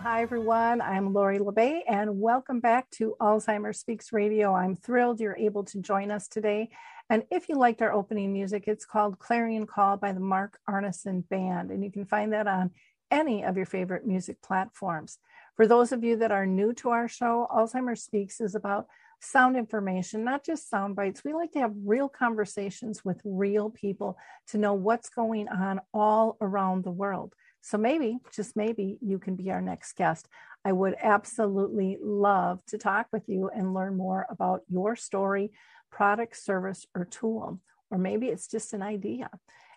Well, hi everyone. I'm Lori La Bey, and welcome back to Alzheimer Speaks Radio. I'm thrilled you're able to join us today. And if you liked our opening music, it's called Clarion Call by the Mark Arneson Band, and you can find that on any of your favorite music platforms. For those of you that are new to our show, Alzheimer Speaks is about sound information, not just sound bites. We like to have real conversations with real people to know what's going on all around the world. So maybe, just maybe, you can be our next guest. I would absolutely love to talk with you and learn more about your story, product, service, or tool. Or maybe it's just an idea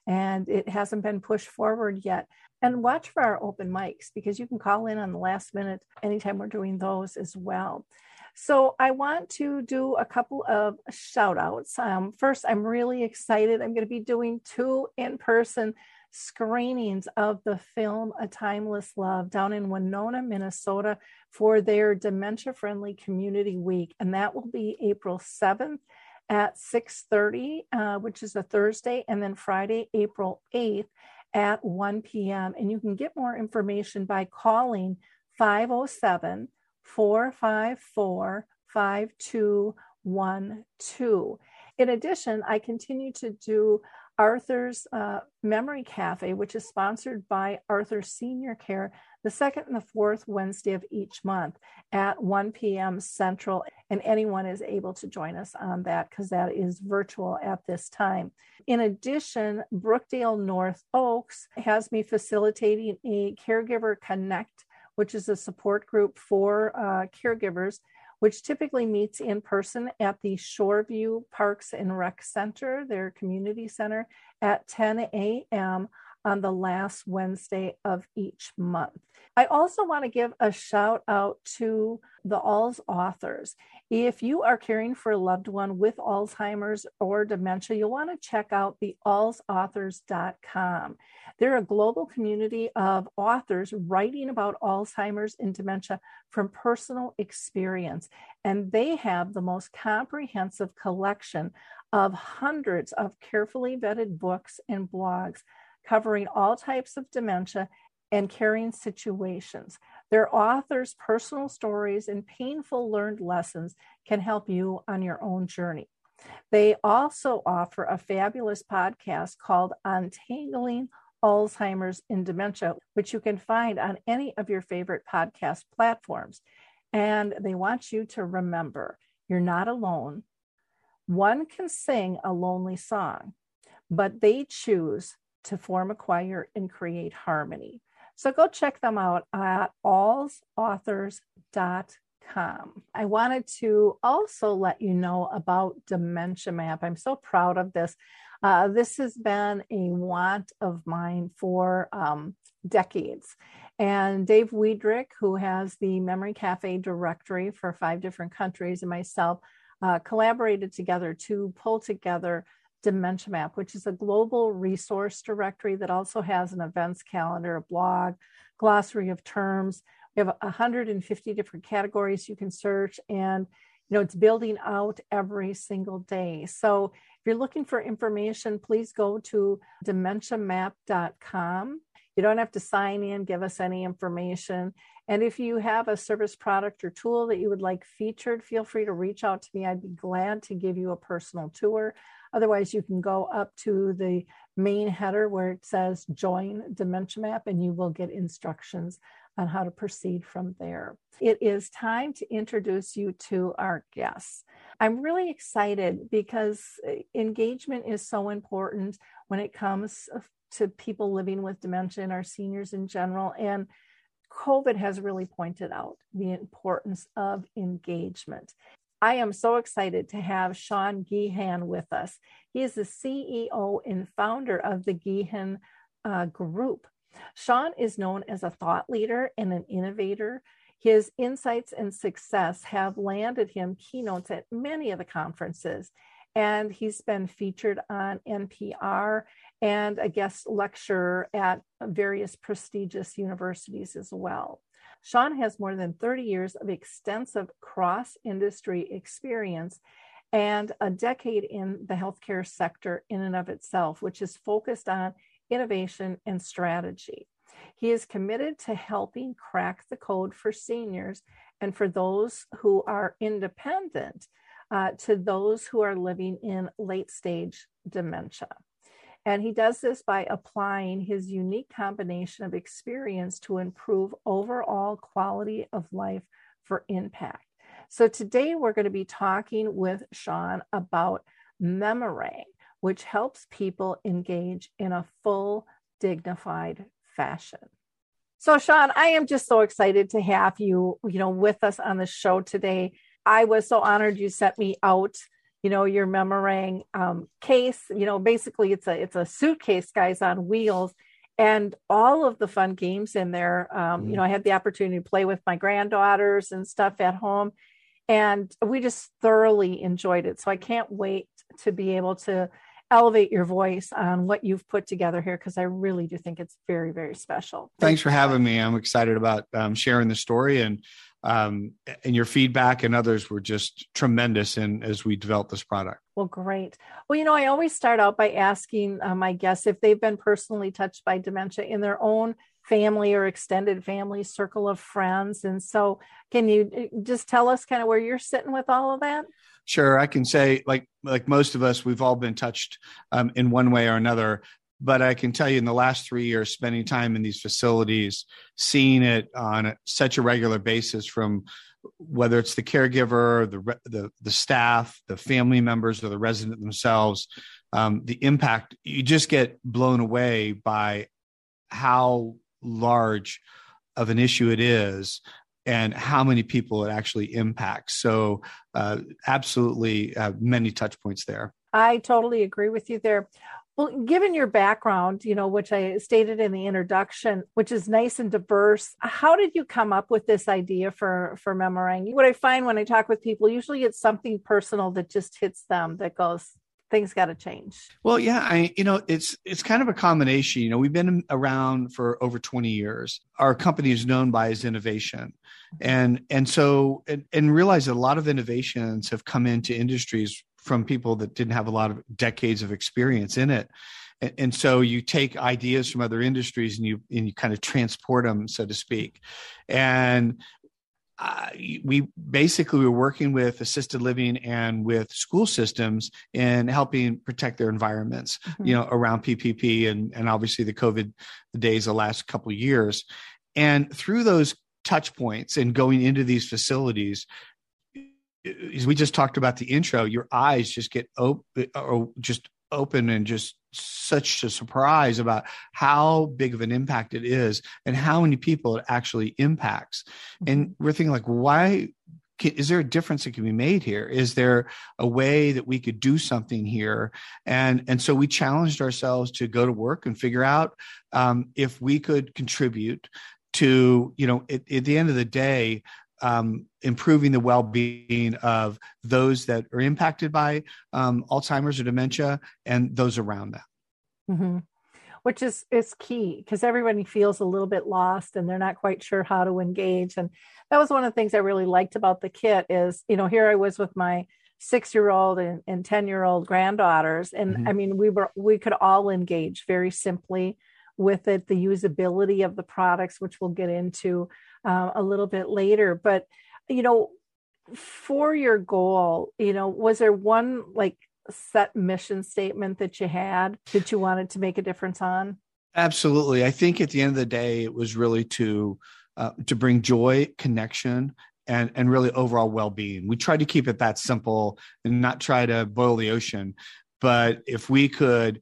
and it hasn't been pushed forward yet. And watch for our open mics because you can call in on the last minute anytime we're doing those as well. So I want to do a couple of shout outs. Um, first, I'm really excited. I'm going to be doing two in person screenings of the film A Timeless Love down in Winona, Minnesota for their dementia friendly community week. And that will be April 7th at 6.30, uh, which is a Thursday, and then Friday, April 8th at 1 p.m. And you can get more information by calling 507 454 5212. In addition, I continue to do Arthur's uh, Memory Cafe, which is sponsored by Arthur Senior Care, the second and the fourth Wednesday of each month at 1 p.m. Central. And anyone is able to join us on that because that is virtual at this time. In addition, Brookdale North Oaks has me facilitating a Caregiver Connect, which is a support group for uh, caregivers which typically meets in person at the Shoreview Parks and Rec Center, their community center, at 10 a.m. on the last Wednesday of each month. I also want to give a shout out to the AlzAuthors. If you are caring for a loved one with Alzheimer's or dementia, you'll want to check out the alzauthors.com. They're a global community of authors writing about Alzheimer's and dementia from personal experience. And they have the most comprehensive collection of hundreds of carefully vetted books and blogs covering all types of dementia and caring situations. Their authors' personal stories and painful learned lessons can help you on your own journey. They also offer a fabulous podcast called Untangling Alzheimer's in Dementia, which you can find on any of your favorite podcast platforms. And they want you to remember you're not alone. One can sing a lonely song, but they choose to form a choir and create harmony. So go check them out at alzauthors.com. I wanted to also let you know about Dementia Map. I'm so proud of this. Uh, this has been a want of mine for um, decades. And Dave Wiederrich, who has the Memory Cafe directory for five different countries, and myself uh, collaborated together to pull together Dementia Map, which is a global resource directory that also has an events calendar, a blog, glossary of terms. We have 150 different categories you can search, and you know it's building out every single day. So if you're looking for information, please go to dementiamap.com. You don't have to sign in, give us any information. And if you have a service product or tool that you would like featured, feel free to reach out to me. I'd be glad to give you a personal tour. Otherwise, you can go up to the main header where it says join Dementia Map and you will get instructions on how to proceed from there. It is time to introduce you to our guests. I'm really excited because uh, engagement is so important when it comes to people living with dementia and our seniors in general. And COVID has really pointed out the importance of engagement. I am so excited to have Sean Geehan with us. He is the CEO and founder of the Geehan uh, Group. Sean is known as a thought leader and an innovator. His insights and success have landed him keynotes at many of the conferences, and he's been featured on NPR and a guest lecturer at various prestigious universities as well. Sean has more than 30 years of extensive cross industry experience and a decade in the healthcare sector in and of itself, which is focused on innovation and strategy. He is committed to helping crack the code for seniors and for those who are independent uh, to those who are living in late stage dementia. And he does this by applying his unique combination of experience to improve overall quality of life for impact. So today we're going to be talking with Sean about Memarang, which helps people engage in a full, dignified fashion. So Sean, I am just so excited to have you, you know, with us on the show today. I was so honored you sent me out you know your Memarang um, case you know basically it's a it's a suitcase guys on wheels. And all of the fun games in there um, mm-hmm. you know i had the opportunity to play with my granddaughters and stuff at home. And we just thoroughly enjoyed it. So i can't wait to be able to elevate your voice on what you've put together here because i really do think it's very very special thanks for having me i'm excited about um, sharing the story and um, and your feedback and others were just tremendous in as we developed this product. Well, great. Well, you know, I always start out by asking uh, my guests if they've been personally touched by dementia in their own family or extended family circle of friends. And so, can you uh, just tell us kind of where you're sitting with all of that? Sure, I can say like like most of us, we've all been touched um, in one way or another but I can tell you in the last three years, spending time in these facilities, seeing it on such a regular basis from whether it's the caregiver, the the, the staff, the family members, or the resident themselves, um, the impact you just get blown away by how large of an issue it is and how many people it actually impacts. So, uh, absolutely, uh, many touch points there. I totally agree with you there. Well, given your background, you know, which I stated in the introduction, which is nice and diverse, how did you come up with this idea for for Memarang? What I find when I talk with people, usually it's something personal that just hits them that goes, things got to change. Well, yeah, I you know, it's it's kind of a combination. You know, we've been around for over 20 years. Our company is known by its innovation. And and so and, and realize that a lot of innovations have come into industries from people that didn't have a lot of decades of experience in it and, and so you take ideas from other industries and you and you kind of transport them so to speak and uh, we basically were working with assisted living and with school systems in helping protect their environments mm-hmm. you know around ppp and and obviously the covid the days the last couple of years and through those touch points and going into these facilities as we just talked about the intro, your eyes just get open or just open and just such a surprise about how big of an impact it is and how many people it actually impacts. And mm-hmm. we're thinking like, why is there a difference that can be made here is there a way that we could do something here and and so we challenged ourselves to go to work and figure out um, if we could contribute to you know at, at the end of the day um, improving the well-being of those that are impacted by um, Alzheimer's or dementia and those around them. Mm-hmm. Which is is key because everybody feels a little bit lost and they're not quite sure how to engage. And that was one of the things I really liked about the kit is you know here I was with my six year old and 10 year old granddaughters and mm-hmm. i mean we were we could all engage very simply with it the usability of the products which we'll get into uh, a little bit later. But, you know, for your goal, you know, was there one like set mission statement that you had that you wanted to make a difference on? Absolutely. I think at the end of the day, it was really to uh, to bring joy, connection, and and really overall well-being. We tried to keep it that simple and not try to boil the ocean. But if we could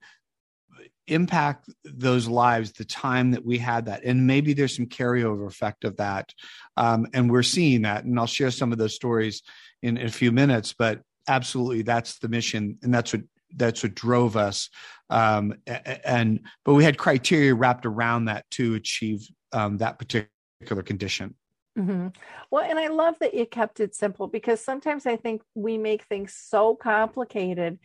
impact those lives the time that we had that and maybe there's some carryover effect of that um, and we're seeing that and i'll share some of those stories in, in a few minutes, but absolutely that's the mission, and that's what that's what drove us. Um, and but we had criteria wrapped around that to achieve um, that particular condition. Mm-hmm. Well, and I love that you kept it simple because sometimes I think we make things so complicated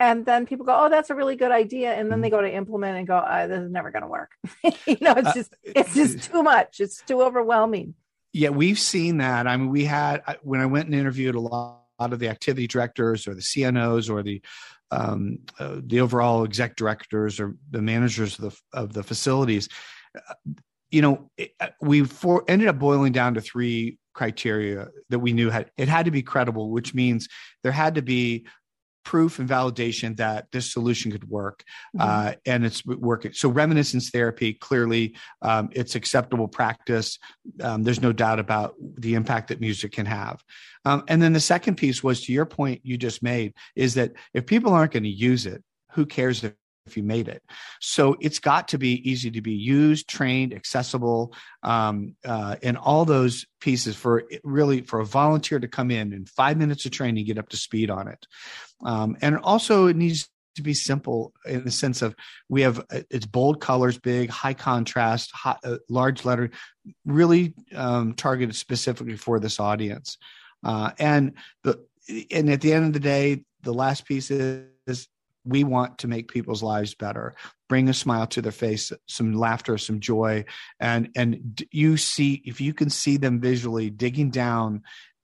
and then people go, "Oh, that's a really good idea," and then they mm-hmm. go to implement and go, oh, "This is never going to work." you know, it's uh, just it's just too much. It's too overwhelming. Yeah, we've seen that. I mean, we had when I went and interviewed a lot, of the activity directors or the CNOs or the um, uh, the overall exec directors or the managers of the of the facilities. Uh, you know, it, uh, we for, ended up boiling down to three criteria that we knew had it had to be credible, which means there had to be proof and validation that this solution could work mm-hmm. uh, and it's working. So reminiscence therapy clearly um, it's acceptable practice. Um, there's no doubt about the impact that music can have. Um, and then the second piece was to your point you just made is that if people aren't going to use it who cares if if you made it. So it's got to be easy to be used, trained, accessible, um, uh, and all those pieces for really for a volunteer to come in in five minutes of training, get up to speed on it. Um, and also, it needs to be simple in the sense of we have uh, it's bold colors, big, high contrast, uh, large letter, really um, targeted specifically for this audience. Uh, and the and at the end of the day, the last piece is we want to make people's lives better. Bring a smile to their face some laughter some joy and and you see if you can see them visually digging down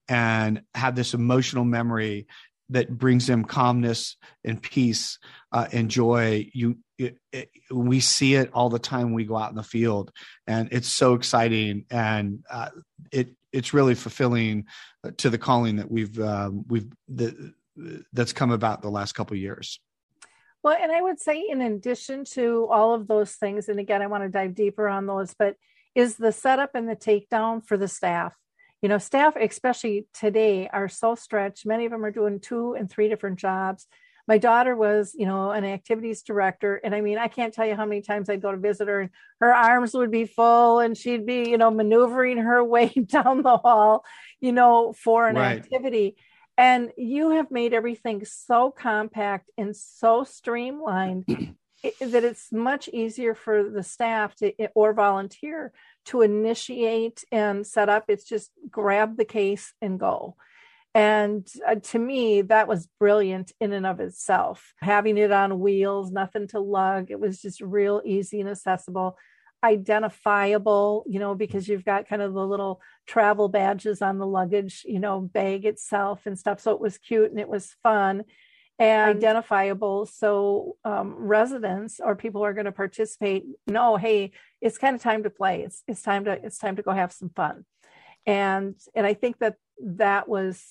and have this emotional memory that brings them calmness and peace uh, and joy you it, it, we see it all the time we go out in the field and it's so exciting and uh, it it's really fulfilling to the calling that we've um, we've the, that's come about the last couple years well, and I would say, in addition to all of those things, and again, I want to dive deeper on those, but is the setup and the takedown for the staff. You know, staff, especially today, are so stretched. Many of them are doing two and three different jobs. My daughter was, you know, an activities director. And I mean, I can't tell you how many times I'd go to visit her and her arms would be full and she'd be, you know, maneuvering her way down the hall, you know, for an right. activity. And you have made everything so compact and so streamlined that it's much easier for the staff to or volunteer to initiate and set up. It's just grab the case and go. And uh, to me, that was brilliant in and of itself. Having it on wheels, nothing to lug, it was just real easy and accessible identifiable, you know, because you've got kind of the little travel badges on the luggage, you know, bag itself and stuff. So it was cute and it was fun and identifiable. So um, residents or people who are going to participate know, hey, it's kind of time to play. It's it's time to it's time to go have some fun. And and I think that that was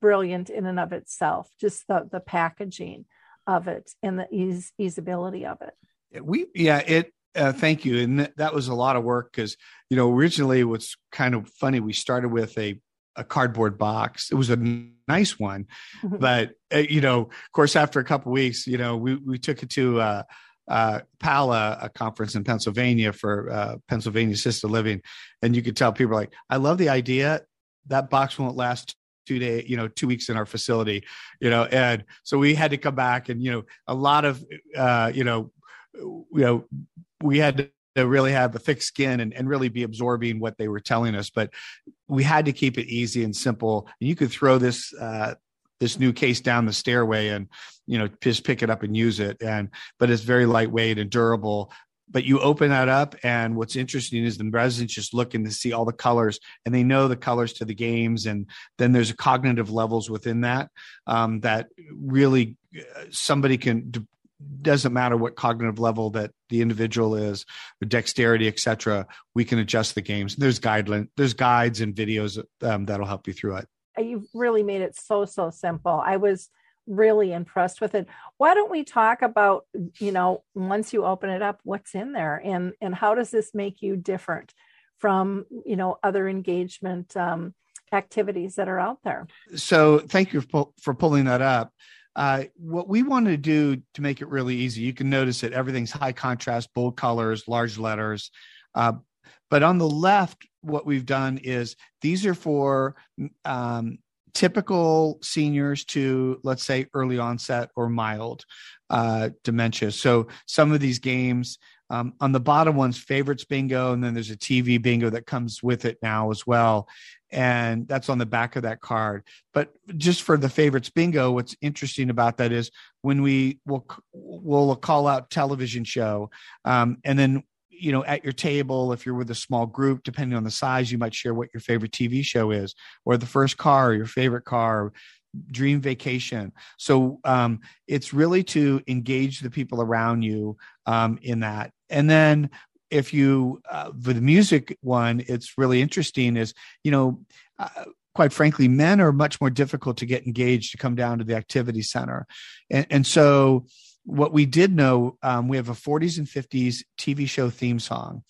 brilliant in and of itself, just the the packaging of it and the ease easeability of it. We yeah, it uh, thank you. And th- that was a lot of work because, you know, originally what's kind of funny, we started with a, a cardboard box. It was a nice one, mm-hmm. but uh, you know, of course, after a couple weeks, you know, we we took it to uh, uh, PALA, a conference in Pennsylvania for uh, Pennsylvania assisted living, and you could tell people like, I love the idea. That box won't last two day, you know, two weeks in our facility, you know, and so we had to come back and you know, a lot of, uh, you know, you know we had to really have a thick skin and, and really be absorbing what they were telling us. But we had to keep it easy and simple. And you could throw this uh, this new case down the stairway and you know just pick it up and use it. And but it's very lightweight and durable. But you open that up, and what's interesting is the residents just looking to see all the colors, and they know the colors to the games, and then there's cognitive levels within that um, that really uh, somebody can doesn't matter what cognitive level that the individual is or dexterity etc we can adjust the games. There's guideline there's guides and videos um, that'll help you through it. You've really made it so so simple. I was really impressed with it. Why don't we talk about you know once you open it up what's in there and and how does this make you different from you know other engagement um, activities that are out there? So thank you for, for pulling that up uh, what we want to do to make it really easy, you can notice that everything's high contrast, bold colors, large letters. Uh, but on the left, what we've done is these are for um, typical seniors to let's say early onset or mild uh, dementia. So some of these games um, on the bottom one's favorites bingo, and then there's a TV bingo that comes with it now as well. And that's on the back of that card. But just for the favorites bingo, what's interesting about that is when we will we'll call out television show, um, and then you know at your table if you're with a small group depending on the size you might share what your favorite tv show is or the first car your favorite car dream vacation so um, it's really to engage the people around you um, in that and then if you uh, the music one it's really interesting is you know uh, quite frankly men are much more difficult to get engaged to come down to the activity center. And, and so what we did know um, we have a 40s and 50s tv show theme song.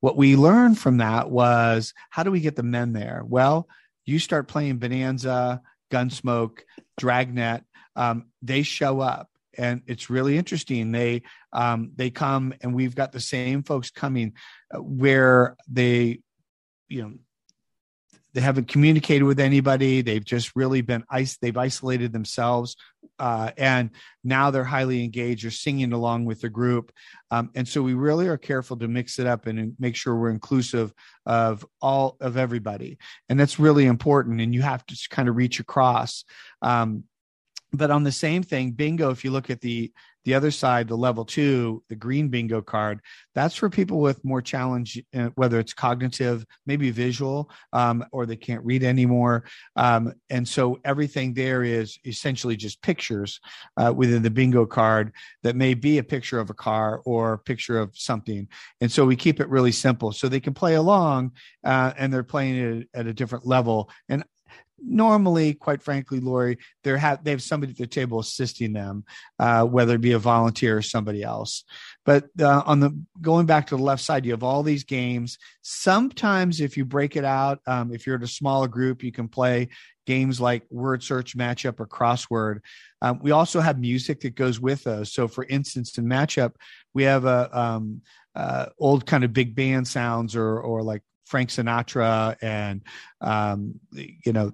What we learned from that was how do we get the men there? Well you start playing bonanza gunsmoke dragnet um, they show up and it's really interesting. They um, they come, and we've got the same folks coming, uh, where they, you know, they haven't communicated with anybody. They've just really been ice. They've isolated themselves, uh, and now they're highly engaged. They're singing along with the group, um, and so we really are careful to mix it up and make sure we're inclusive of all of everybody, and that's really important. And you have to kind of reach across. Um, but on the same thing bingo if you look at the the other side the level two the green bingo card that's for people with more challenge uh, whether it's cognitive maybe visual um, or they can't read anymore. Um, and so everything there is essentially just pictures uh, within the bingo card that may be a picture of a car or a picture of something. And so we keep it really simple. So they can play along uh, and they're playing it at a different level. And normally, quite frankly, Lori, they have they have somebody at the table assisting them, uh, whether it be a volunteer or somebody else. But uh, on the going back to the left side, you have all these games. Sometimes, if you break it out, um, if you're at a smaller group, you can play games like word search, matchup, or crossword. Um, we also have music that goes with those. So, for instance, in matchup, we have a um, uh, old kind of big band sounds or or like Frank Sinatra and um, you know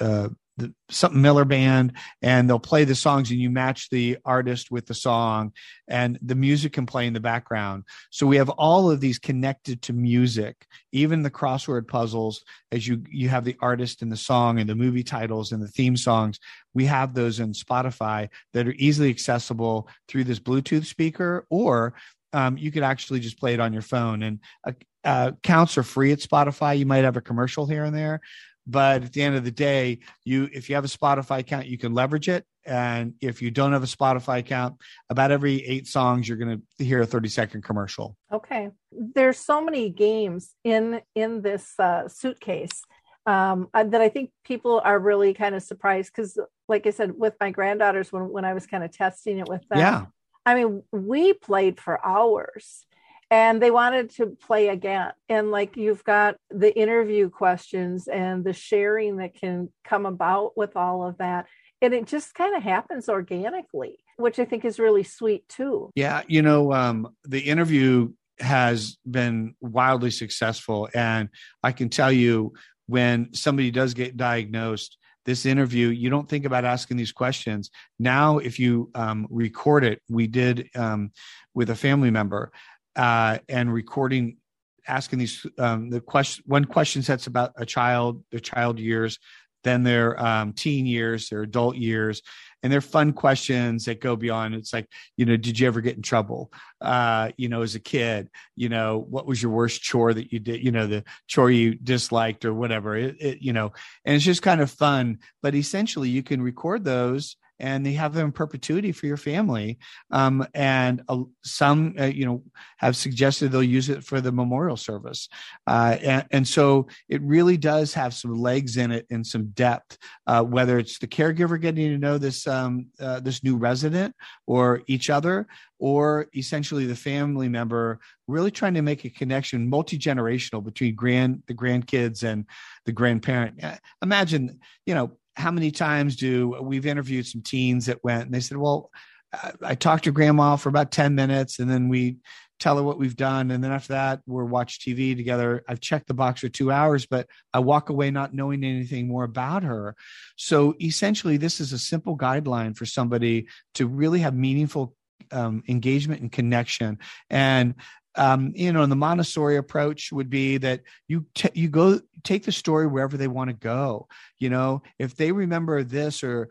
uh, the, something Miller band, and they'll play the songs, and you match the artist with the song, and the music can play in the background. So we have all of these connected to music, even the crossword puzzles. As you you have the artist and the song, and the movie titles and the theme songs, we have those in Spotify that are easily accessible through this Bluetooth speaker, or um, you could actually just play it on your phone. And uh, uh, counts are free at Spotify. You might have a commercial here and there, but at the end of the day, you if you have a Spotify account, you can leverage it. And if you don't have a Spotify account, about every eight songs, you're going to hear a 30 second commercial. Okay, there's so many games in in this uh, suitcase um, uh, that I think people are really kind of surprised because, like I said, with my granddaughters, when when I was kind of testing it with them, yeah. I mean, we played for hours and they wanted to play again. And like you've got the interview questions and the sharing that can come about with all of that. And it just kind of happens organically which i think is really sweet too. Yeah you know um, the interview has been wildly successful. And i can tell you when somebody does get diagnosed this interview you don't think about asking these questions. Now if you um, record it we did um, with a family member uh, and recording asking these um, the question one question sets about a child their child years then their um, teen years their adult years and they're fun questions that go beyond. It's like you know did you ever get in trouble? Uh, you know as a kid you know what was your worst chore that you did you know the chore you disliked or whatever it, it you know and it's just kind of fun. But essentially you can record those and they have them in perpetuity for your family. Um, and uh, some, uh, you know, have suggested they'll use it for the memorial service. Uh, and, and, so it really does have some legs in it and some depth, uh, whether it's the caregiver getting to know this um, uh, this new resident or each other, or essentially the family member really trying to make a connection multi-generational between grand the grandkids and the grandparent imagine you know how many times do we've interviewed some teens that went and they said, well, I talked to grandma for about 10 minutes and then we tell her what we've done. And then after that, we're watch TV together. I've checked the box for two hours, but I walk away not knowing anything more about her. So essentially, this is a simple guideline for somebody to really have meaningful um, engagement and connection. And um, you know, the Montessori approach would be that you t- you go take the story wherever they want to go. You know, if they remember this or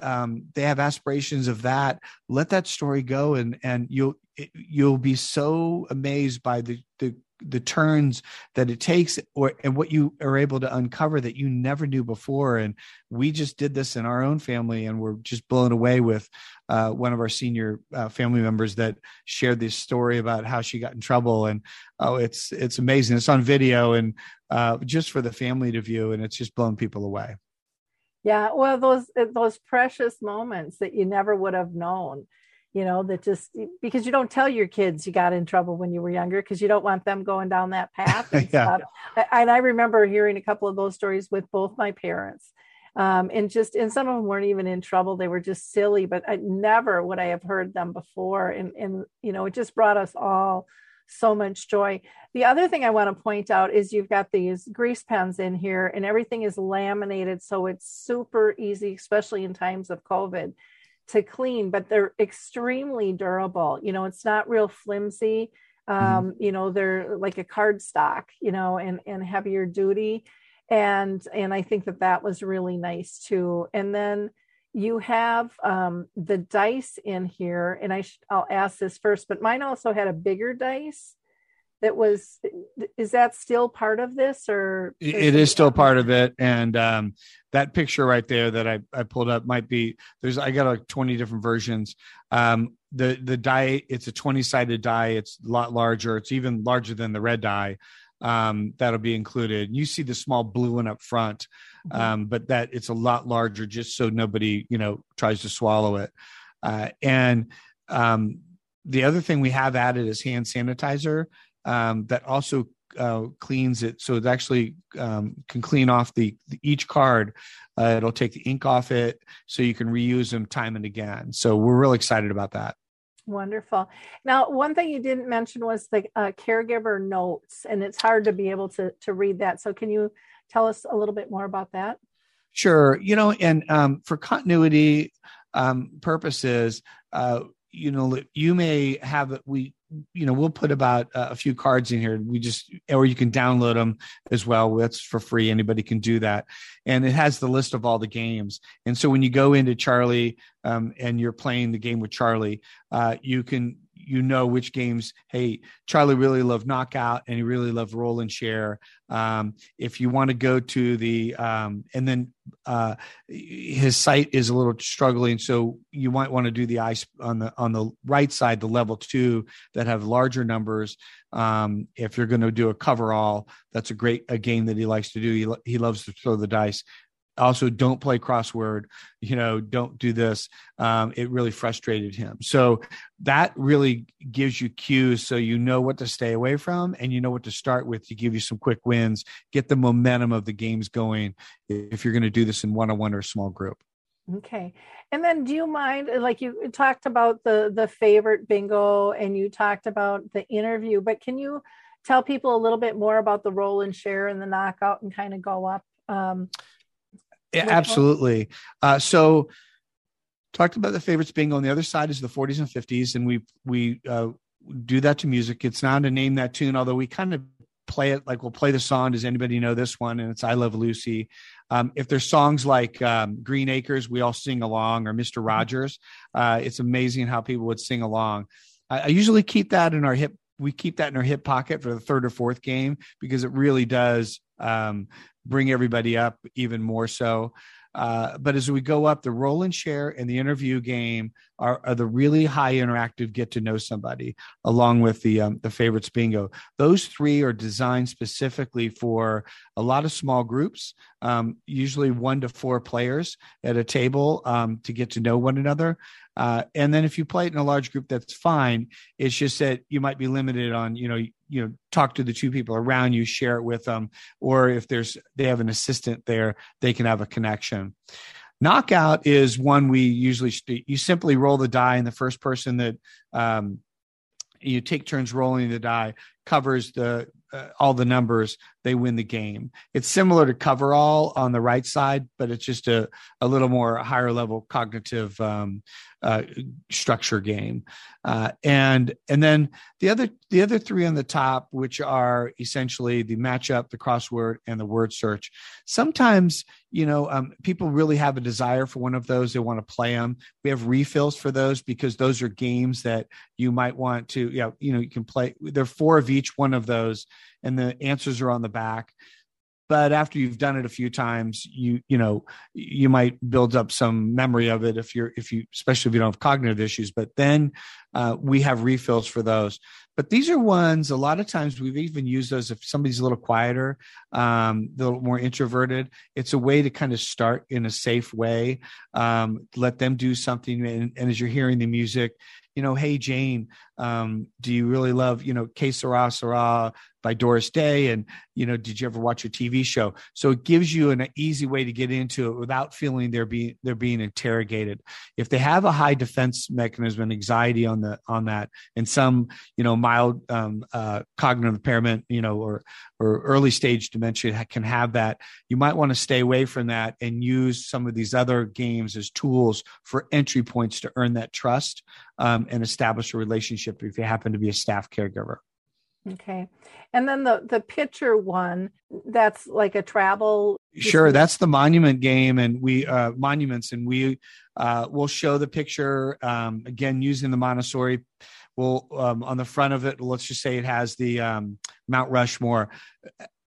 um, they have aspirations of that, let that story go, and and you'll you'll be so amazed by the the the turns that it takes or and what you are able to uncover that you never knew before. And we just did this in our own family and we're just blown away with uh, one of our senior uh, family members that shared this story about how she got in trouble. And oh it's it's amazing. It's on video and uh, just for the family to view and it's just blown people away. Yeah. Well those those precious moments that you never would have known you know that just because you don't tell your kids you got in trouble when you were younger because you don't want them going down that path and yeah. stuff. And i remember hearing a couple of those stories with both my parents. Um, and just and some of them weren't even in trouble. They were just silly but i never would i have heard them before. And and you know it just brought us all so much joy. The other thing i want to point out is you've got these grease pens in here and everything is laminated so it's super easy especially in times of covid to clean, but they're extremely durable. You know, it's not real flimsy. Mm-hmm. Um, mm-hmm. You know, they're like a cardstock. you know, and, and heavier duty. And, and I think that that was really nice too. And then you have um, the dice in here, and I sh- I'll ask this first, but mine also had a bigger dice that was is that still part of this or it is still part of it. And um, that picture right there that I, I pulled up might be there's i got like 20 different versions. Um, the the die it's a 20 sided die it's a lot larger. It's even larger than the red die um, that'll be included. You see the small blue one up front mm-hmm. um, but that it's a lot larger just so nobody you know tries to swallow it. Uh, and um, the other thing we have added is hand sanitizer um, that also uh, cleans it. So it actually um, can clean off the, the each card. Uh, it'll take the ink off it so you can reuse them time and again. So we're really excited about that. Wonderful. Now one thing you didn't mention was the uh, caregiver notes and it's hard to be able to to read that. So can you tell us a little bit more about that? Sure. You know and um, for continuity um, purposes uh, you know you may have we you know we'll put about uh, a few cards in here. We just or you can download them as well. That's for free. Anybody can do that. And it has the list of all the games. And so when you go into charlie um, and you're playing the game with charlie uh, you can you know which games. Hey, Charlie really loved Knockout and he really loved Roll and Share. Um, if you want to go to the um, and then uh, his sight is a little struggling, so you might want to do the ice on the on the right side, the level two that have larger numbers. Um, if you're going to do a cover all, that's a great a game that he likes to do. He, he loves to throw the dice also don't play crossword you know don't do this. Um, it really frustrated him. So that really gives you cues so you know what to stay away from and you know what to start with to give you some quick wins get the momentum of the games going if you're going to do this in one-on-one or small group. Okay. And then do you mind like you talked about the the favorite bingo and you talked about the interview but can you tell people a little bit more about the roll and share and the knockout and kind of go up? Um, yeah, absolutely. Uh, so talked about the favorites being On the other side is the 40s and 50s, and we we uh, do that to music. It's not to name that tune, although we kind of play it like we'll play the song. Does anybody know this one? And it's I Love Lucy. Um, if there's songs like um, Green Acres, we all sing along, or Mister mm-hmm. Rogers. Uh, it's amazing how people would sing along. I, I usually keep that in our hip. We keep that in our hip pocket for the third or fourth game because it really does um, bring everybody up even more so. Uh, but as we go up, the roll and share and the interview game are, are the really high interactive get to know somebody, along with the um, the favorites bingo. Those three are designed specifically for a lot of small groups, um, usually one to four players at a table um, to get to know one another. Uh, and then if you play it in a large group, that's fine. It's just that you might be limited on you know you know talk to the two people around you share it with them or if there's they have an assistant there they can have a connection knockout is one we usually you simply roll the die and the first person that um, you take turns rolling the die, covers the uh, all the numbers, they win the game. It's similar to coverall on the right side, but it's just a, a little more higher level cognitive um, uh, structure game. Uh, and and then the other the other three on the top, which are essentially the matchup, the crossword, and the word search. Sometimes you know um, people really have a desire for one of those; they want to play them. We have refills for those because those are games that you might want to. You know, you know, you can play. There are four of each one of those, and the answers are on the back. But after you've done it a few times you you know you might build up some memory of it if you're if you especially if you don't have cognitive issues. But then uh, we have refills for those. But these are ones a lot of times we've even used those if somebody's a little quieter um, a little more introverted. It's a way to kind of start in a safe way um, let them do something. And, and as you're hearing the music you know, hey Jane, um, do you really love, you know, Que Sera Sera by Doris Day? And, you know, did you ever watch a TV show? So it gives you an easy way to get into it without feeling they're being they're being interrogated. If they have a high defense mechanism and anxiety on the on that and some, you know, mild um, uh, cognitive impairment, you know, or or early stage dementia can have that, you might want to stay away from that and use some of these other games as tools for entry points to earn that trust um, and establish a relationship if you happen to be a staff caregiver. Okay. And then the the picture one, that's like a travel Sure, that's the monument game and we uh monuments and we uh will show the picture um again using the Montessori we'll um on the front of it let's just say it has the um Mount Rushmore.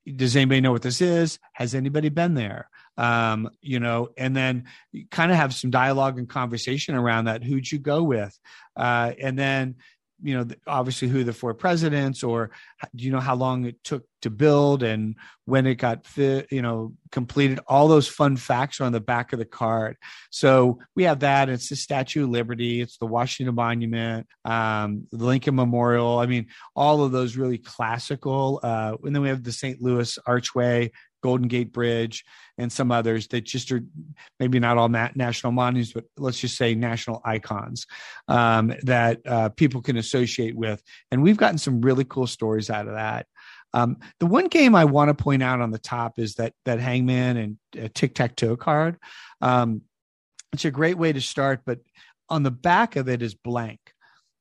Does anybody know what this is? Has anybody been there? um, you know, and then kind of have some dialogue and conversation around that. Who'd you go with? Uh, and then, you know, obviously who the four presidents, or do you know how long it took to build and when it got fit, you know, completed? All those fun facts are on the back of the card. So we have that. It's the Statue of Liberty, it's the Washington Monument, um, the Lincoln Memorial. I mean, all of those really classical. Uh, and then we have the St. Louis Archway, Golden Gate Bridge, and some others that just are maybe not all national monuments, but let's just say national icons um, that uh, people can associate with. And we've gotten some really cool stories out of that. Um, the one game I want to point out on the top is that that Hangman and uh, Tic Tac Toe card. Um, it's a great way to start, but on the back of it is blank,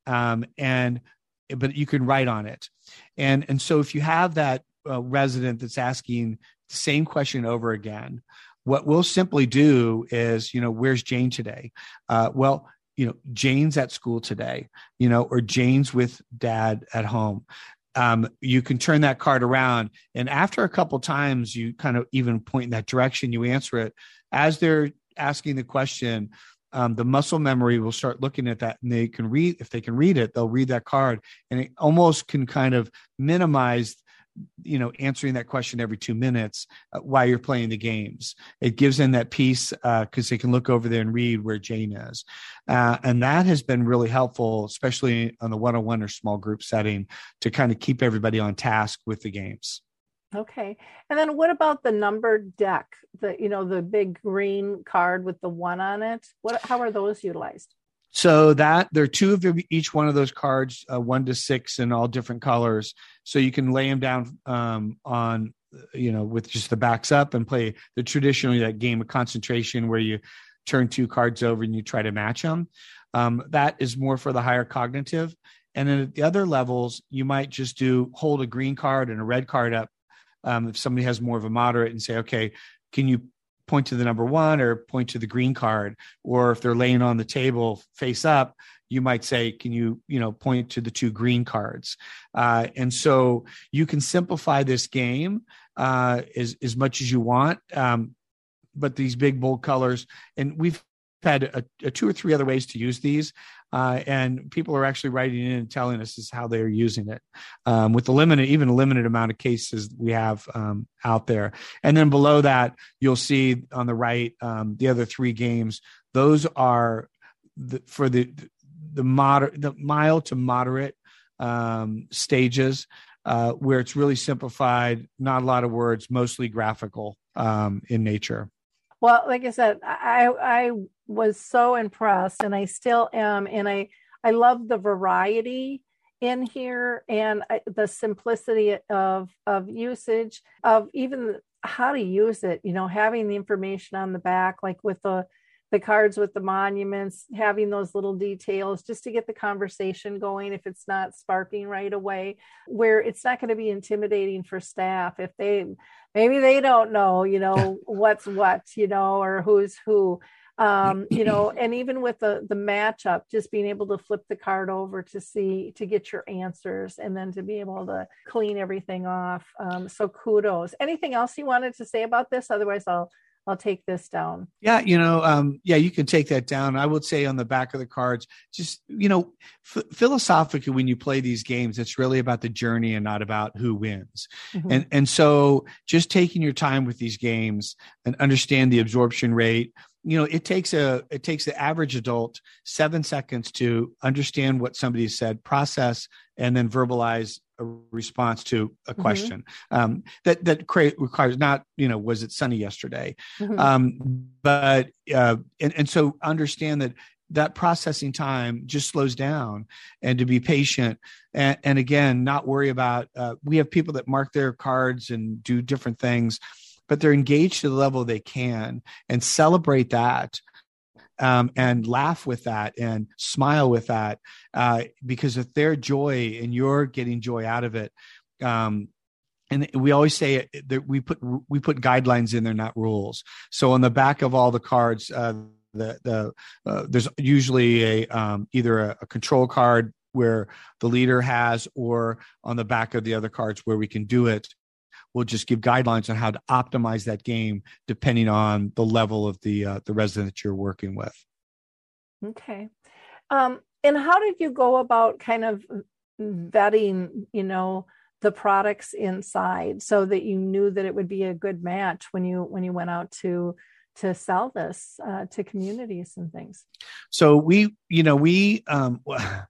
um, and but you can write on it, and and so if you have that uh, resident that's asking same question over again. What we'll simply do is, you know, where's Jane today? Uh, well, you know, Jane's at school today, you know, or Jane's with dad at home. Um, you can turn that card around. And after a couple times, you kind of even point in that direction, you answer it. As they're asking the question, um, the muscle memory will start looking at that and they can read, if they can read it, they'll read that card and it almost can kind of minimize you know answering that question every two minutes uh, while you're playing the games. It gives them that piece because uh, they can look over there and read where jane is. Uh, and that has been really helpful especially on the one-on-one or small group setting to kind of keep everybody on task with the games. Okay. And then what about the numbered deck the you know the big green card with the one on it? What how are those utilized so that there are two of each one of those cards, uh, one to six in all different colors. So you can lay them down um, on, you know, with just the backs up and play the traditionally that game of concentration where you turn two cards over and you try to match them. Um, that is more for the higher cognitive. And then at the other levels, you might just do hold a green card and a red card up. Um, if somebody has more of a moderate and say, okay, can you point to the number one or point to the green card or if they're laying on the table face up you might say can you you know point to the two green cards? Uh, and so you can simplify this game uh, as, as much as you want um, but these big bold colors and we've had a, a two or three other ways to use these uh, and people are actually writing in and telling us is how they're using it um, with the limited, even a limited amount of cases we have um, out there. And then below that, you'll see on the right um, the other three games. Those are the, for the the moder- the mild to moderate um, stages uh, where it's really simplified, not a lot of words, mostly graphical um, in nature. Well, like I said, I I was so impressed, and I still am, and I I love the variety in here and uh, the simplicity of of usage of even how to use it you know having the information on the back like with the the cards with the monuments having those little details just to get the conversation going if it's not sparking right away where it's not going to be intimidating for staff if they maybe they don't know you know what's what you know or who's who um, you know, and even with the the matchup, just being able to flip the card over to see to get your answers, and then to be able to clean everything off. Um, so kudos. Anything else you wanted to say about this? Otherwise, I'll I'll take this down. Yeah, you know, um, yeah, you can take that down. I would say on the back of the cards, just you know, f- philosophically, when you play these games, it's really about the journey and not about who wins. Mm-hmm. And and so, just taking your time with these games and understand the absorption rate. You know, it takes a it takes the average adult seven seconds to understand what somebody said, process, and then verbalize a response to a mm-hmm. question mm-hmm. um, that that cra- requires not you know was it sunny yesterday mm-hmm. um, but uh, and, and so understand that that processing time just slows down and to be patient and, and again not worry about uh, we have people that mark their cards and do different things but they're engaged to the level they can and celebrate that um, and laugh with that and smile with that uh, because of their joy and you're getting joy out of it um, and we always say that we put we put guidelines in there not rules. So on the back of all the cards uh, the the uh, there's usually a um, either a, a control card where the leader has or on the back of the other cards where we can do it we'll just give guidelines on how to optimize that game depending on the level of the uh, the resident that you're working with. Okay, um, and how did you go about kind of vetting, you know, the products inside so that you knew that it would be a good match when you when you went out to to sell this uh, to communities and things? So we, you know, we um,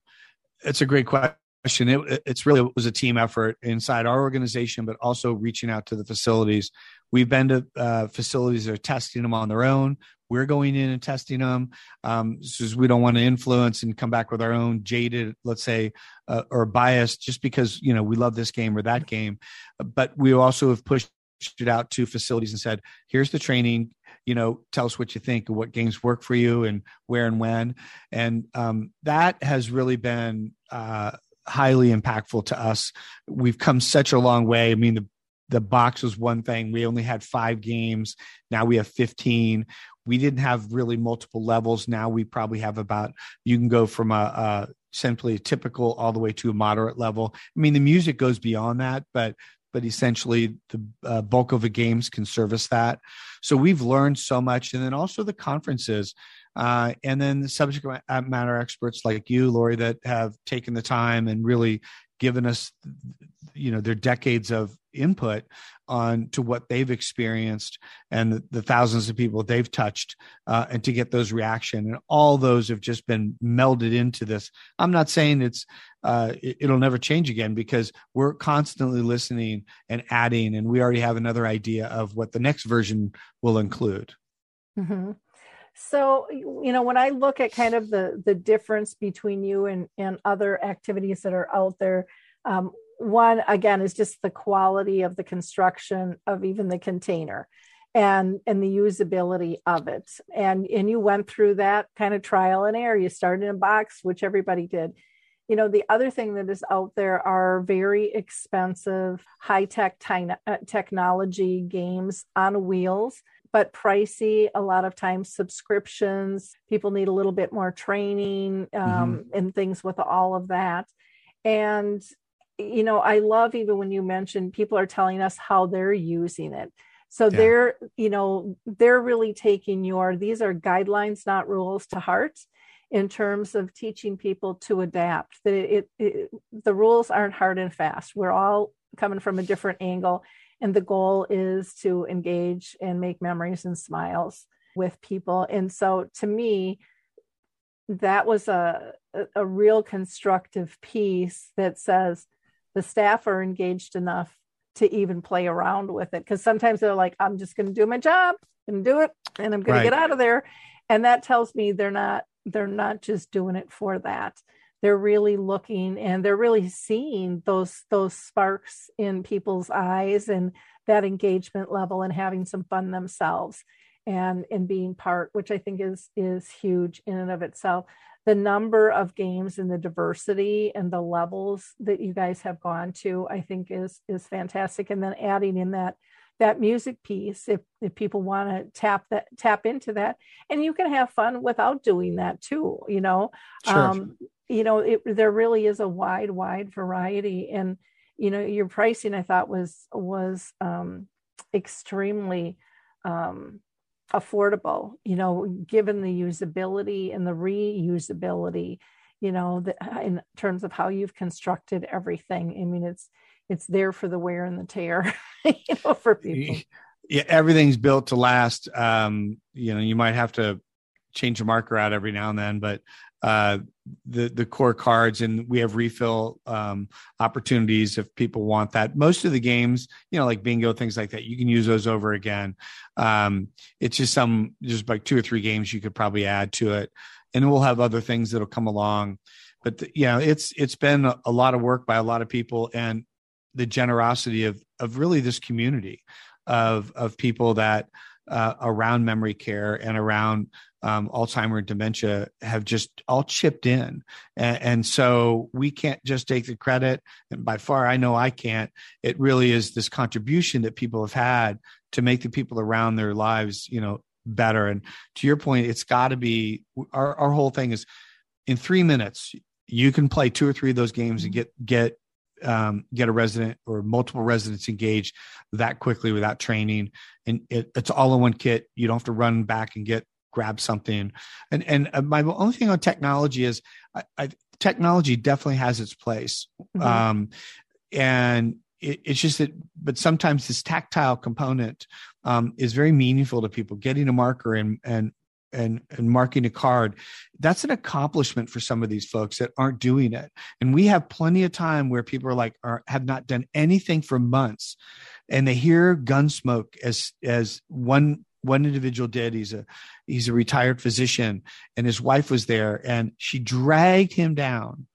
it's a great question question. It, it's really it was a team effort inside our organization, but also reaching out to the facilities. We've been to uh, facilities that are testing them on their own. We're going in and testing them um, because we don't want to influence and come back with our own jaded, let's say, uh, or bias just because you know we love this game or that game. But we also have pushed it out to facilities and said, "Here's the training you know tell us what you think what games work for you and where and when and um, that has really been uh, highly impactful to us. We've come such a long way. I mean, the the box was one thing. We only had five games. Now we have 15. We didn't have really multiple levels. Now we probably have about, you can go from a, a simply a typical all the way to a moderate level. I mean, the music goes beyond that, but but essentially the uh, bulk of the games can service that. So we've learned so much, and then also the conferences. Uh, and then the subject matter experts like you, Lori, that have taken the time and really given us, you know, their decades of input on to what they've experienced and the, the thousands of people they've touched, uh, and to get those reaction. And all those have just been melded into this. I'm not saying it's uh, it, will never change again because we're constantly listening and adding, and we already have another idea of what the next version will include. Mm-hmm. So, you know, when I look at kind of the the difference between you and and other activities that are out there, um, one again is just the quality of the construction of even the container and and the usability of it. And and you went through that kind of trial and error. You started in a box which everybody did. You know the other thing that is out there are very expensive high tech uh, technology games on wheels but pricey. A lot of times subscriptions people need a little bit more training um, mm-hmm. and things with all of that. And you know i love even when you mentioned people are telling us how they're using it. So yeah. they're you know they're really taking your these are guidelines not rules to heart in terms of teaching people to adapt. That it, it, it the rules aren't hard and fast. We're all coming from a different angle and the goal is to engage and make memories and smiles with people. And so to me that was a a real constructive piece that says the staff are engaged enough to even play around with it. Because sometimes they're like i'm just going to do my job and do it and i'm going right. to get out of there. And that tells me they're not they're not just doing it for that they're really looking and they're really seeing those those sparks in people's eyes and that engagement level and having some fun themselves and and being part which i think is is huge in and of itself. The number of games and the diversity and the levels that you guys have gone to i think is is fantastic. And then adding in that that music piece if if people want to tap that tap into that and you can have fun without doing that too you know? Sure. um you know it, there really is a wide wide variety. And you know your pricing i thought was was um extremely um affordable you know given the usability and the reusability you know the, in terms of how you've constructed everything. I mean it's it's there for the wear and the tear you know for people. Yeah everything's built to last. Um you know you might have to change a marker out every now and then but uh the the core cards and we have refill um opportunities if people want that. Most of the games you know like bingo things like that you can use those over again. Um it's just some just like two or three games you could probably add to it. And we'll have other things that'll come along. But the, you know it's it's been a, a lot of work by a lot of people and the generosity of of really this community of of people that uh, around memory care and around um, Alzheimer and dementia have just all chipped in, and, and, so we can't just take the credit. And by far, I know I can't. It really is this contribution that people have had to make the people around their lives, you know, better. And to your point, it's got to be our our whole thing is in three minutes you can play two or three of those games and get get um, get a resident or multiple residents engaged that quickly without training. And it, it's all in one kit. You don't have to run back and get grab something. And and uh, my only thing on technology is I, I, technology definitely has its place. Mm-hmm. Um, and it, it's just that, but sometimes this tactile component um, is very meaningful to people. Getting a marker and and and, and marking a card that's an accomplishment for some of these folks that aren't doing it. And we have plenty of time where people are like are have not done anything for months and they hear Gunsmoke as as one one individual did. He's a he's a retired physician and his wife was there and she dragged him down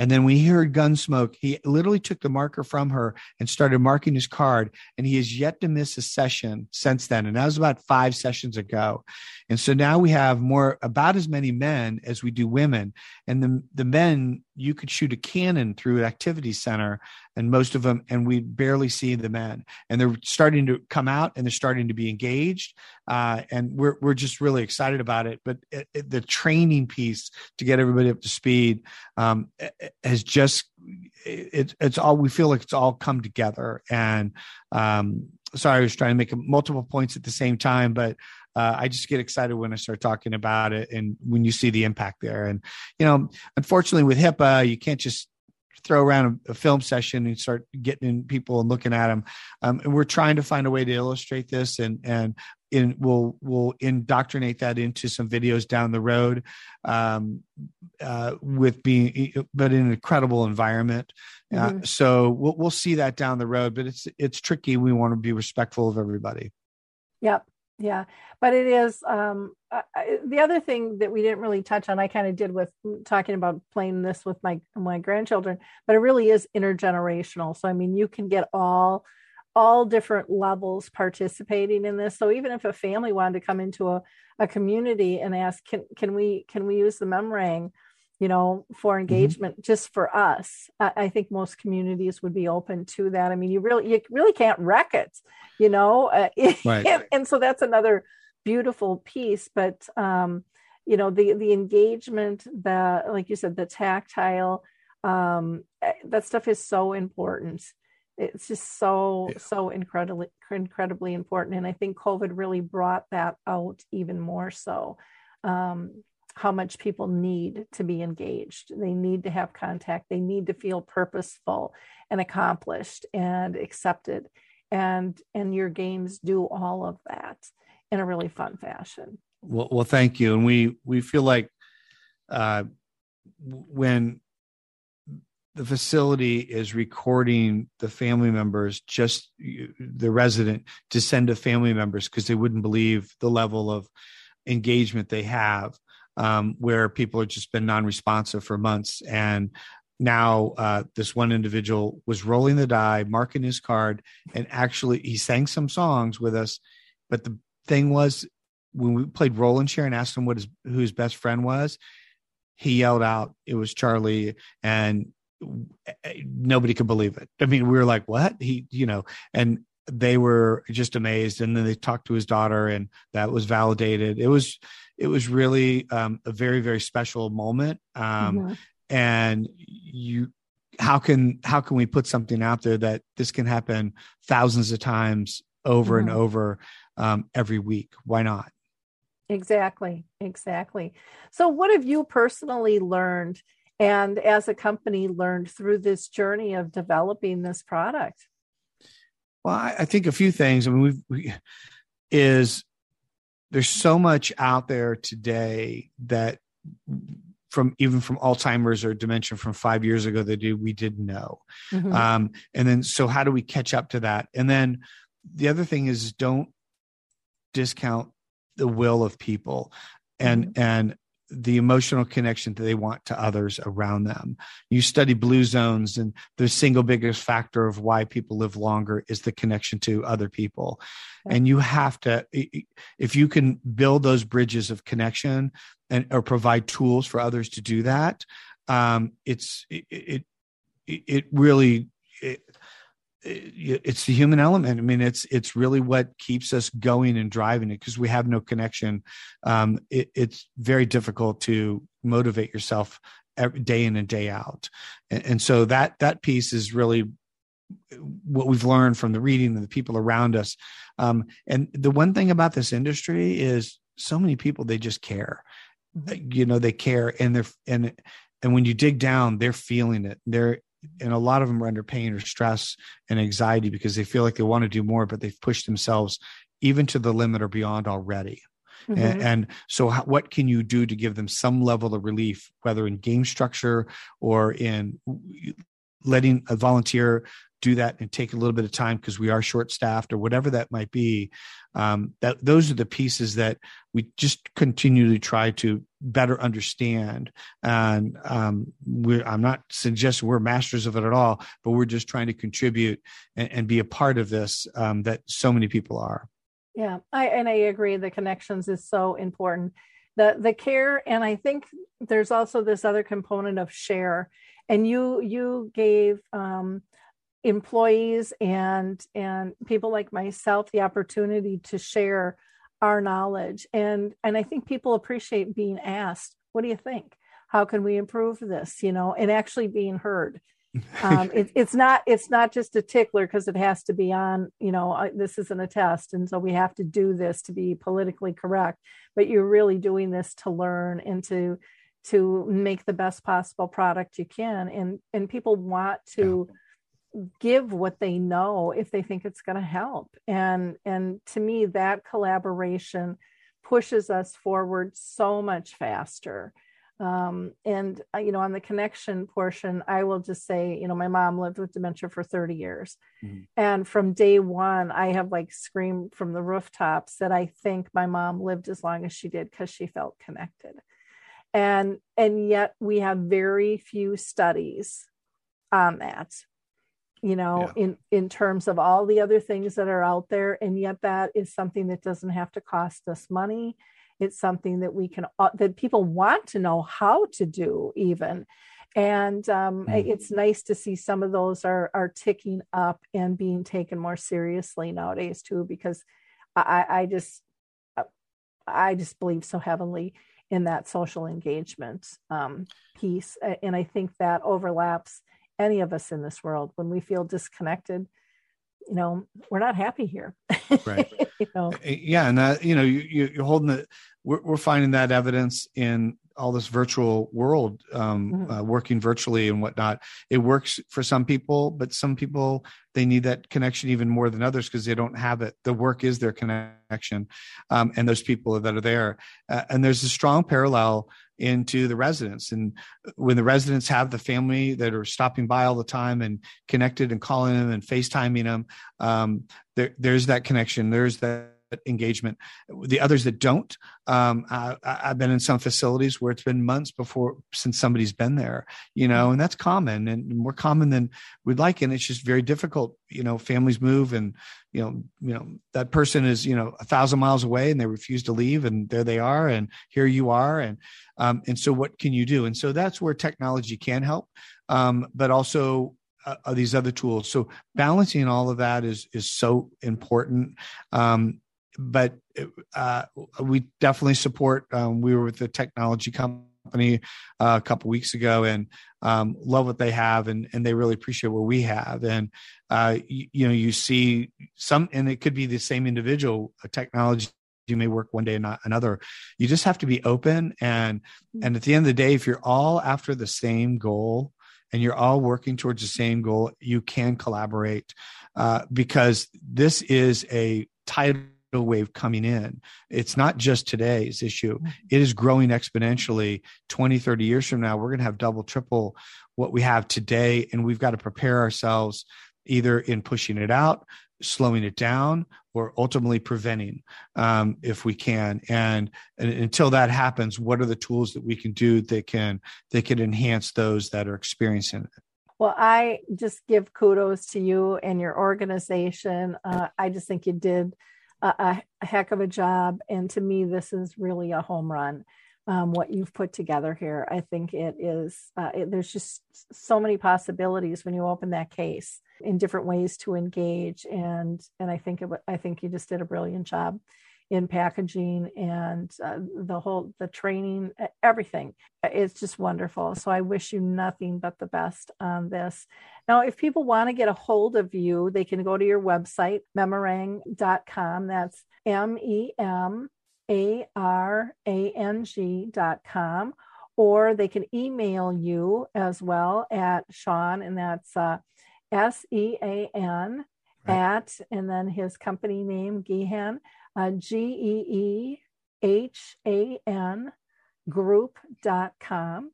and then when he heard Gunsmoke, he literally took the marker from her and started marking his card. And he has yet to miss a session since then. And that was about five sessions ago. And so now we have more, about as many men as we do women. And the, the men, you could shoot a cannon through an activity center and most of them, and we barely see the men. And they're starting to come out and they're starting to be engaged. Uh, and we're, we're just really excited about it. But it, it, the training piece to get everybody up to speed um, has just, it, it's all, we feel like it's all come together. And um, sorry, I was trying to make multiple points at the same time, but uh, I just get excited when I start talking about it and when you see the impact there. And, you know, unfortunately with HIPAA, you can't just throw around a, a, film session and start getting in people and looking at them. Um, and we're trying to find a way to illustrate this and and in, we'll we'll indoctrinate that into some videos down the road um, uh, with being but in an incredible environment. Uh, mm-hmm. So we'll we'll see that down the road, but it's it's tricky. We want to be respectful of everybody. Yep yeah but it is um uh, the other thing that we didn't really touch on i kind of did with talking about playing this with my my grandchildren but it really is intergenerational. So i mean you can get all all different levels participating in this. So even if a family wanted to come into a, a community and ask can can we can we use the Memarang you know, for mm-hmm. engagement mm-hmm. just for us. I, I, think most communities would be open to that. I mean, you really, you really can't wreck it, you know, uh, right. and, and, so that's another beautiful piece. But, um, you know, the, the engagement, the, like you said, the tactile, um, eh, that stuff is so important. It's just so, yeah. so incredibly, incredibly important. And I think COVID really brought that out even more so. Um, how much people need to be engaged. They need to have contact. They need to feel purposeful and accomplished and accepted. And and your games do all of that in a really fun fashion. Well, well, thank you. And we we feel like uh, when the facility is recording the family members, just the resident, to send to family members because they wouldn't believe the level of engagement they have um, where people have just been non-responsive for months. And now uh, this one individual was rolling the die marking his card and actually he sang some songs with us. But the thing was when we played roll and share and asked him what his who his best friend was he yelled out it was charlie and nobody could believe it. I mean we were like what? He you know and they were just amazed. And then they talked to his daughter and that was validated. It was it was really um, a very very special moment um, mm-hmm. and you how can how can we put something out there that this can happen thousands of times over mm-hmm. and over um, every week why not exactly exactly so what have you personally learned and as a company learned through this journey of developing this product well, I, I think a few things. I mean, we've, we is there's so much out there today that from even from Alzheimer's or dementia from five years ago that we didn't know. Mm-hmm. Um, and then, so how do we catch up to that? And then the other thing is don't discount the will of people and mm-hmm. and the emotional connection that they want to others around them. You study blue zones, and the single biggest factor of why people live longer is the connection to other people. And you have to, if you can build those bridges of connection and or provide tools for others to do that, um, it's it, it it really it's the human element. I mean, it's it's really what keeps us going and driving it because we have no connection. Um, it, it's very difficult to motivate yourself every day in and day out, and, and, so that that piece is really what we've learned from the reading and the people around us. Um, and the one thing about this industry is so many people they just care. Mm-hmm. You know, they care, and they're and and when you dig down, they're feeling it. They're and a lot of them are under pain or stress and anxiety because they feel like they want to do more, but they've pushed themselves even to the limit or beyond already. Mm-hmm. And, and, so, how, what can you do to give them some level of relief, whether in game structure or in letting a volunteer do that and take a little bit of time because we are short staffed or whatever that might be um, that those are the pieces that we just continually try to better understand. And um, i'm not suggesting we're masters of it at all but we're just trying to contribute and, and be a part of this um, that so many people are. Yeah i and i agree the connections is so important. The the care and i think there's also this other component of share. And you you gave um, employees and and people like myself the opportunity to share our knowledge. And and i think people appreciate being asked what do you think? How can we improve this? You know and actually being heard. Um, it, it's not it's not just a tickler because it has to be on you know uh, this isn't a test and so we have to do this to be politically correct. But you're really doing this to learn and to to make the best possible product you can. And and people want to yeah give what they know if they think it's going to help. And and to me that collaboration pushes us forward so much faster. Um, and uh, you know on the connection portion i will just say you know my mom lived with dementia for 30 years. Mm-hmm. and from day one i have like screamed from the rooftops that i think my mom lived as long as she did because she felt connected. And and yet we have very few studies on that you know yeah. in in terms of all the other things that are out there and yet that is something that doesn't have to cost us money it's something that we can uh, that people want to know how to do even and um, mm. it's nice to see some of those are are ticking up and being taken more seriously nowadays too because i i just uh, i just believe so heavily in that social engagement um, piece and i think that overlaps any of us in this world when we feel disconnected you know we're not happy here. Right. You know? Eh, yeah and that you know you, you're holding the we're, we're finding that evidence in all this virtual world um, mm-hmm. uh, working virtually and whatnot it works for some people but some people they need that connection even more than others because they don't have it the work is their connection um, and those people that are there uh, and there's a strong parallel into the residents. And when the residents have the family that are stopping by all the time and connected and calling them and FaceTiming them, um, there, there's that connection. There's that engagement. The others that don't, um, I, have been in some facilities where it's been months before since somebody's been there, you know, and that's common and more common than we'd like. And it's just very difficult. You know, families move and, you know, you know, that person is, you know, a thousand miles away and they refuse to leave and there they are. And here you are. And, um, and so what can you do? And so that's where technology can help. Um, but also uh, these other tools. So balancing all of that is is so important. Um, but uh, we definitely support. Um, we were with the technology company uh, a couple weeks ago and um, love what they have, and and they really appreciate what we have. And uh, you, you, know, you see some, and it could be the same individual. technology you may work one day and not another. You just have to be open and and at the end of the day, if you're all after the same goal, and you're all working towards the same goal, you can collaborate uh, because this is a tidal wave coming in. It's not just today's issue, mm-hmm. it is growing exponentially. 20, 30 years from now, we're going to have double, triple what we have today. And we've got to prepare ourselves either in pushing it out, slowing it down, or ultimately preventing um, if we can. And, and, until that happens, what are the tools that we can do that can that can enhance those that are experiencing it? Well, I just give kudos to you and your organization. Uh, I just think you did a, a, heck of a job, and to me, this is really a home run. Um, what you've put together here, I think it is. Uh, it, there's just so many possibilities when you open that case in different ways to engage and and i think it i think you just did a brilliant job in packaging and uh, the whole the training everything. It's just wonderful. So i wish you nothing but the best on this. Now if people want to get a hold of you they can go to your website memarang.com that's m-e-m a-r-a-n-g.com or they can email you as well at sean and that's uh, S E A N right. at, and then his company name, Geehan, uh, G E E H A N group.com.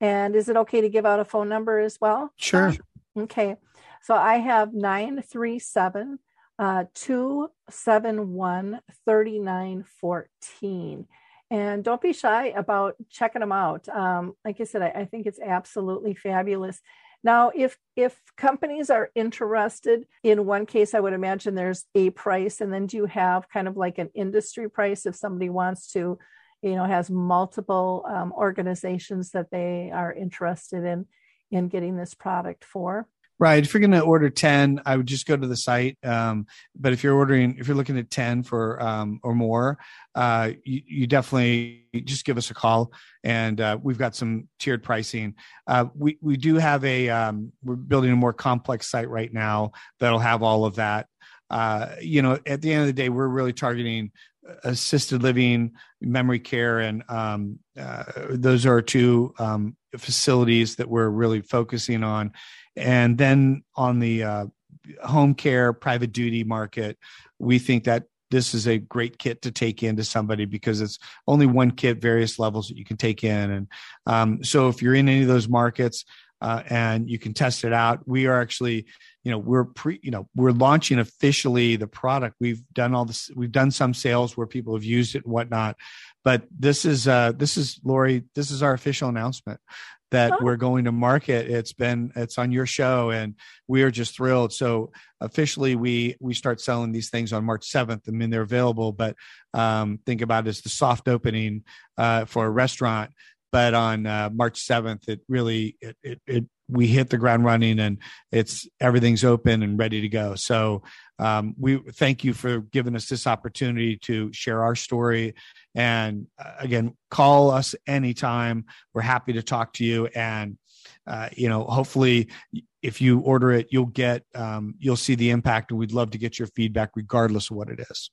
And is it okay to give out a phone number as well? Sure. Okay. So I have 937 uh, 271 3914. And don't be shy about checking them out. Um, like I said, I, I think it's absolutely fabulous. Now, if if companies are interested in one case, I would imagine there's a price, and then do you have kind of like an industry price if somebody wants to, you know, has multiple um, organizations that they are interested in in getting this product for? Right. If you're going to order 10, I would just go to the site. Um, but if you're ordering, if you're looking at 10 for um, or more, uh, you, you, definitely just give us a call and uh, we've got some tiered pricing. Uh, we, we do have a, um, we're building a more complex site right now that'll have all of that. Uh, you know, at the end of the day, we're really targeting assisted living, memory care, and um, uh, those are two um, facilities that we're really focusing on and then on the uh, home care private duty market, we think that this is a great kit to take into somebody because it's only one kit, various levels that you can take in. And um, so if you're in any of those markets uh, and you can test it out, we are actually, you know, we're pre, you know, we're launching officially the product. We've done all this, we've done some sales where people have used it and whatnot. But this is uh, this is Lori. This is our official announcement that oh. we're going to market. It's been it's on your show, and we are just thrilled. So officially, we we start selling these things on March seventh. I mean, they're available, but um, think about it as the soft opening uh, for a restaurant. But on uh, March seventh, it really it, it, it we hit the ground running and it's everything's open and ready to go. So um, we thank you for giving us this opportunity to share our story and uh, again, call us anytime. We're happy to talk to you. And, uh, you know, hopefully if you order it, you'll get, um, you'll see the impact and we'd love to get your feedback regardless of what it is.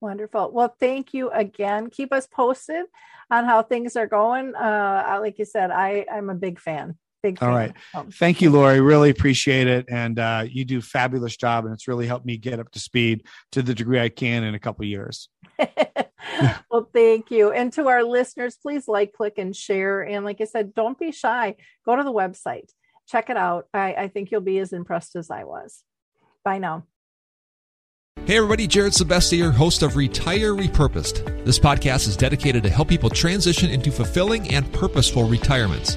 Wonderful. Well, thank you again. Keep us posted on how things are going. Uh, like you said, I, I'm a big fan. Big fan. All right. Thank you, Lori. Really appreciate it. And uh, you do fabulous job. And it's really helped me get up to speed to the degree I can in a couple years. well, thank you. And to our listeners, please like, click, and share. And like I said, don't be shy. Go to the website, check it out. I, I think you'll be as impressed as I was. Bye now. Hey everybody, Jared Sebestier, host of Retire Repurposed. This podcast is dedicated to help people transition into fulfilling and purposeful retirements.